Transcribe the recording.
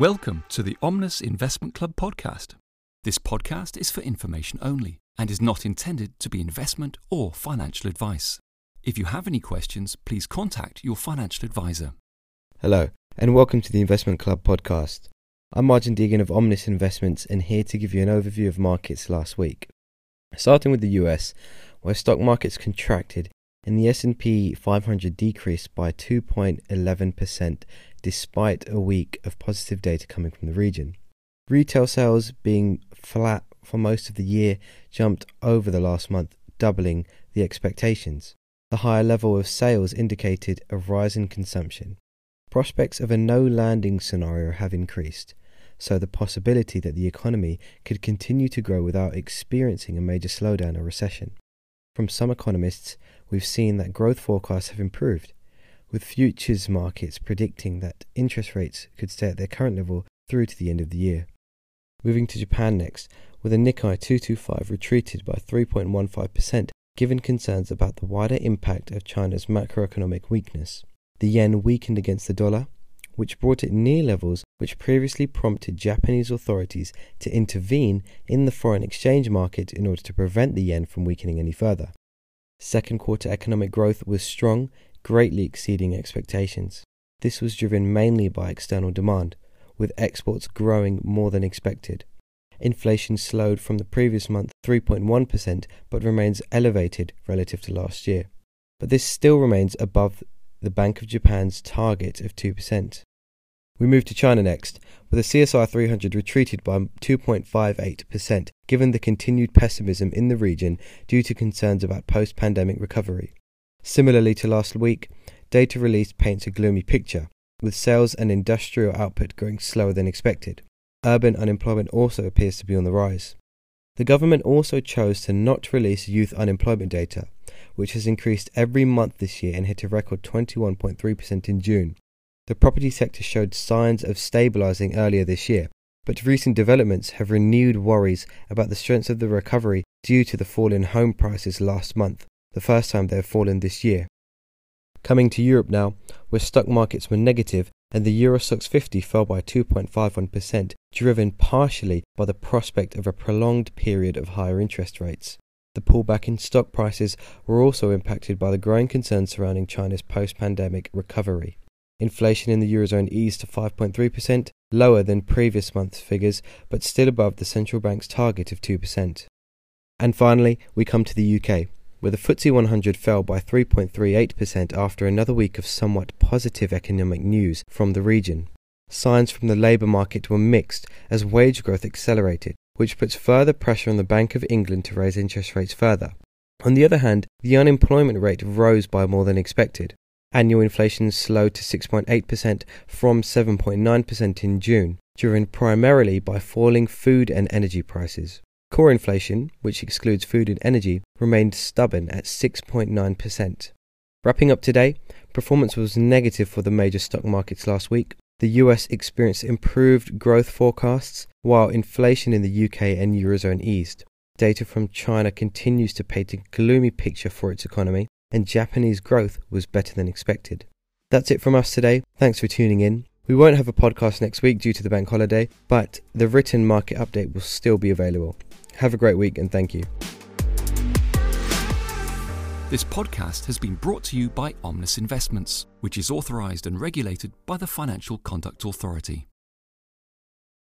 Welcome to the Omnis Investment Club podcast. This podcast is for information only and is not intended to be investment or financial advice. If you have any questions, please contact your financial advisor. Hello, and welcome to the Investment Club podcast. I'm Martin Deegan of Omnis Investments and here to give you an overview of markets last week. Starting with the US, where stock markets contracted and the S&P 500 decreased by 2.11% despite a week of positive data coming from the region. Retail sales being flat for most of the year jumped over the last month, doubling the expectations. The higher level of sales indicated a rise in consumption. Prospects of a no landing scenario have increased, so the possibility that the economy could continue to grow without experiencing a major slowdown or recession. From some economists, we've seen that growth forecasts have improved, with futures markets predicting that interest rates could stay at their current level through to the end of the year. Moving to Japan next, where the Nikkei 225 retreated by 3.15% given concerns about the wider impact of China's macroeconomic weakness. The yen weakened against the dollar, which brought it near levels which previously prompted Japanese authorities to intervene in the foreign exchange market in order to prevent the yen from weakening any further. Second quarter economic growth was strong, greatly exceeding expectations. This was driven mainly by external demand, with exports growing more than expected. Inflation slowed from the previous month 3.1% but remains elevated relative to last year. But this still remains above the Bank of Japan's target of 2%. We move to China next, where the CSI 300 retreated by 2.58%, given the continued pessimism in the region due to concerns about post pandemic recovery. Similarly to last week, data released paints a gloomy picture, with sales and industrial output growing slower than expected. Urban unemployment also appears to be on the rise. The government also chose to not release youth unemployment data, which has increased every month this year and hit a record 21.3% in June. The property sector showed signs of stabilizing earlier this year, but recent developments have renewed worries about the strength of the recovery due to the fall in home prices last month, the first time they have fallen this year. Coming to Europe now, where stock markets were negative and the Euro Stoxx 50 fell by 2.51%, driven partially by the prospect of a prolonged period of higher interest rates. The pullback in stock prices were also impacted by the growing concerns surrounding China's post pandemic recovery. Inflation in the Eurozone eased to 5.3%, lower than previous month's figures, but still above the central bank's target of 2%. And finally, we come to the UK, where the FTSE 100 fell by 3.38% after another week of somewhat positive economic news from the region. Signs from the labour market were mixed as wage growth accelerated, which puts further pressure on the Bank of England to raise interest rates further. On the other hand, the unemployment rate rose by more than expected. Annual inflation slowed to 6.8% from 7.9% in June, driven primarily by falling food and energy prices. Core inflation, which excludes food and energy, remained stubborn at 6.9%. Wrapping up today, performance was negative for the major stock markets last week, the US experienced improved growth forecasts, while inflation in the UK and Eurozone eased. Data from China continues to paint a gloomy picture for its economy, and Japanese growth was better than expected. That's it from us today. Thanks for tuning in. We won't have a podcast next week due to the bank holiday, but the written market update will still be available. Have a great week and thank you. This podcast has been brought to you by Omnis Investments, which is authorized and regulated by the Financial Conduct Authority.